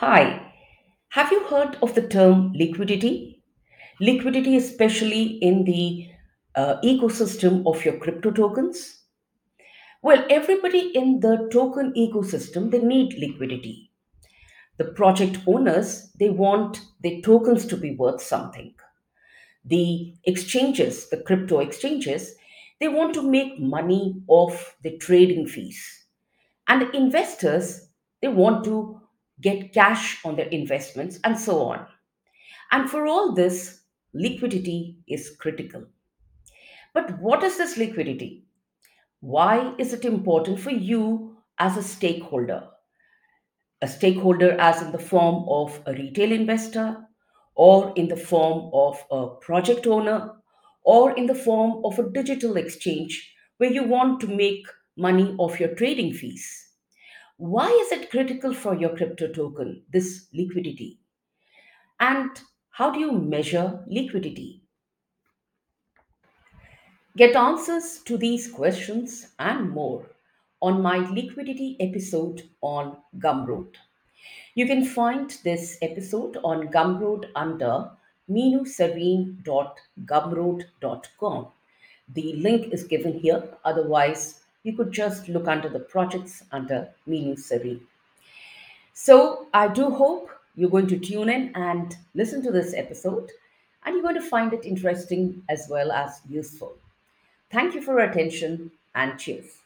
Hi, have you heard of the term liquidity? Liquidity, especially in the uh, ecosystem of your crypto tokens? Well, everybody in the token ecosystem, they need liquidity. The project owners, they want their tokens to be worth something. The exchanges, the crypto exchanges, they want to make money off the trading fees. And investors, they want to get cash on their investments and so on. And for all this, liquidity is critical. But what is this liquidity? Why is it important for you as a stakeholder? A stakeholder, as in the form of a retail investor, or in the form of a project owner, or in the form of a digital exchange where you want to make money off your trading fees. Why is it critical for your crypto token, this liquidity? And how do you measure liquidity? Get answers to these questions and more on my liquidity episode on Gumroad. You can find this episode on Gumroad under meenusarin.gumroad.com. The link is given here, otherwise, you could just look under the projects under Meenu Sarin. So I do hope you're going to tune in and listen to this episode, and you're going to find it interesting as well as useful. Thank you for your attention and cheers.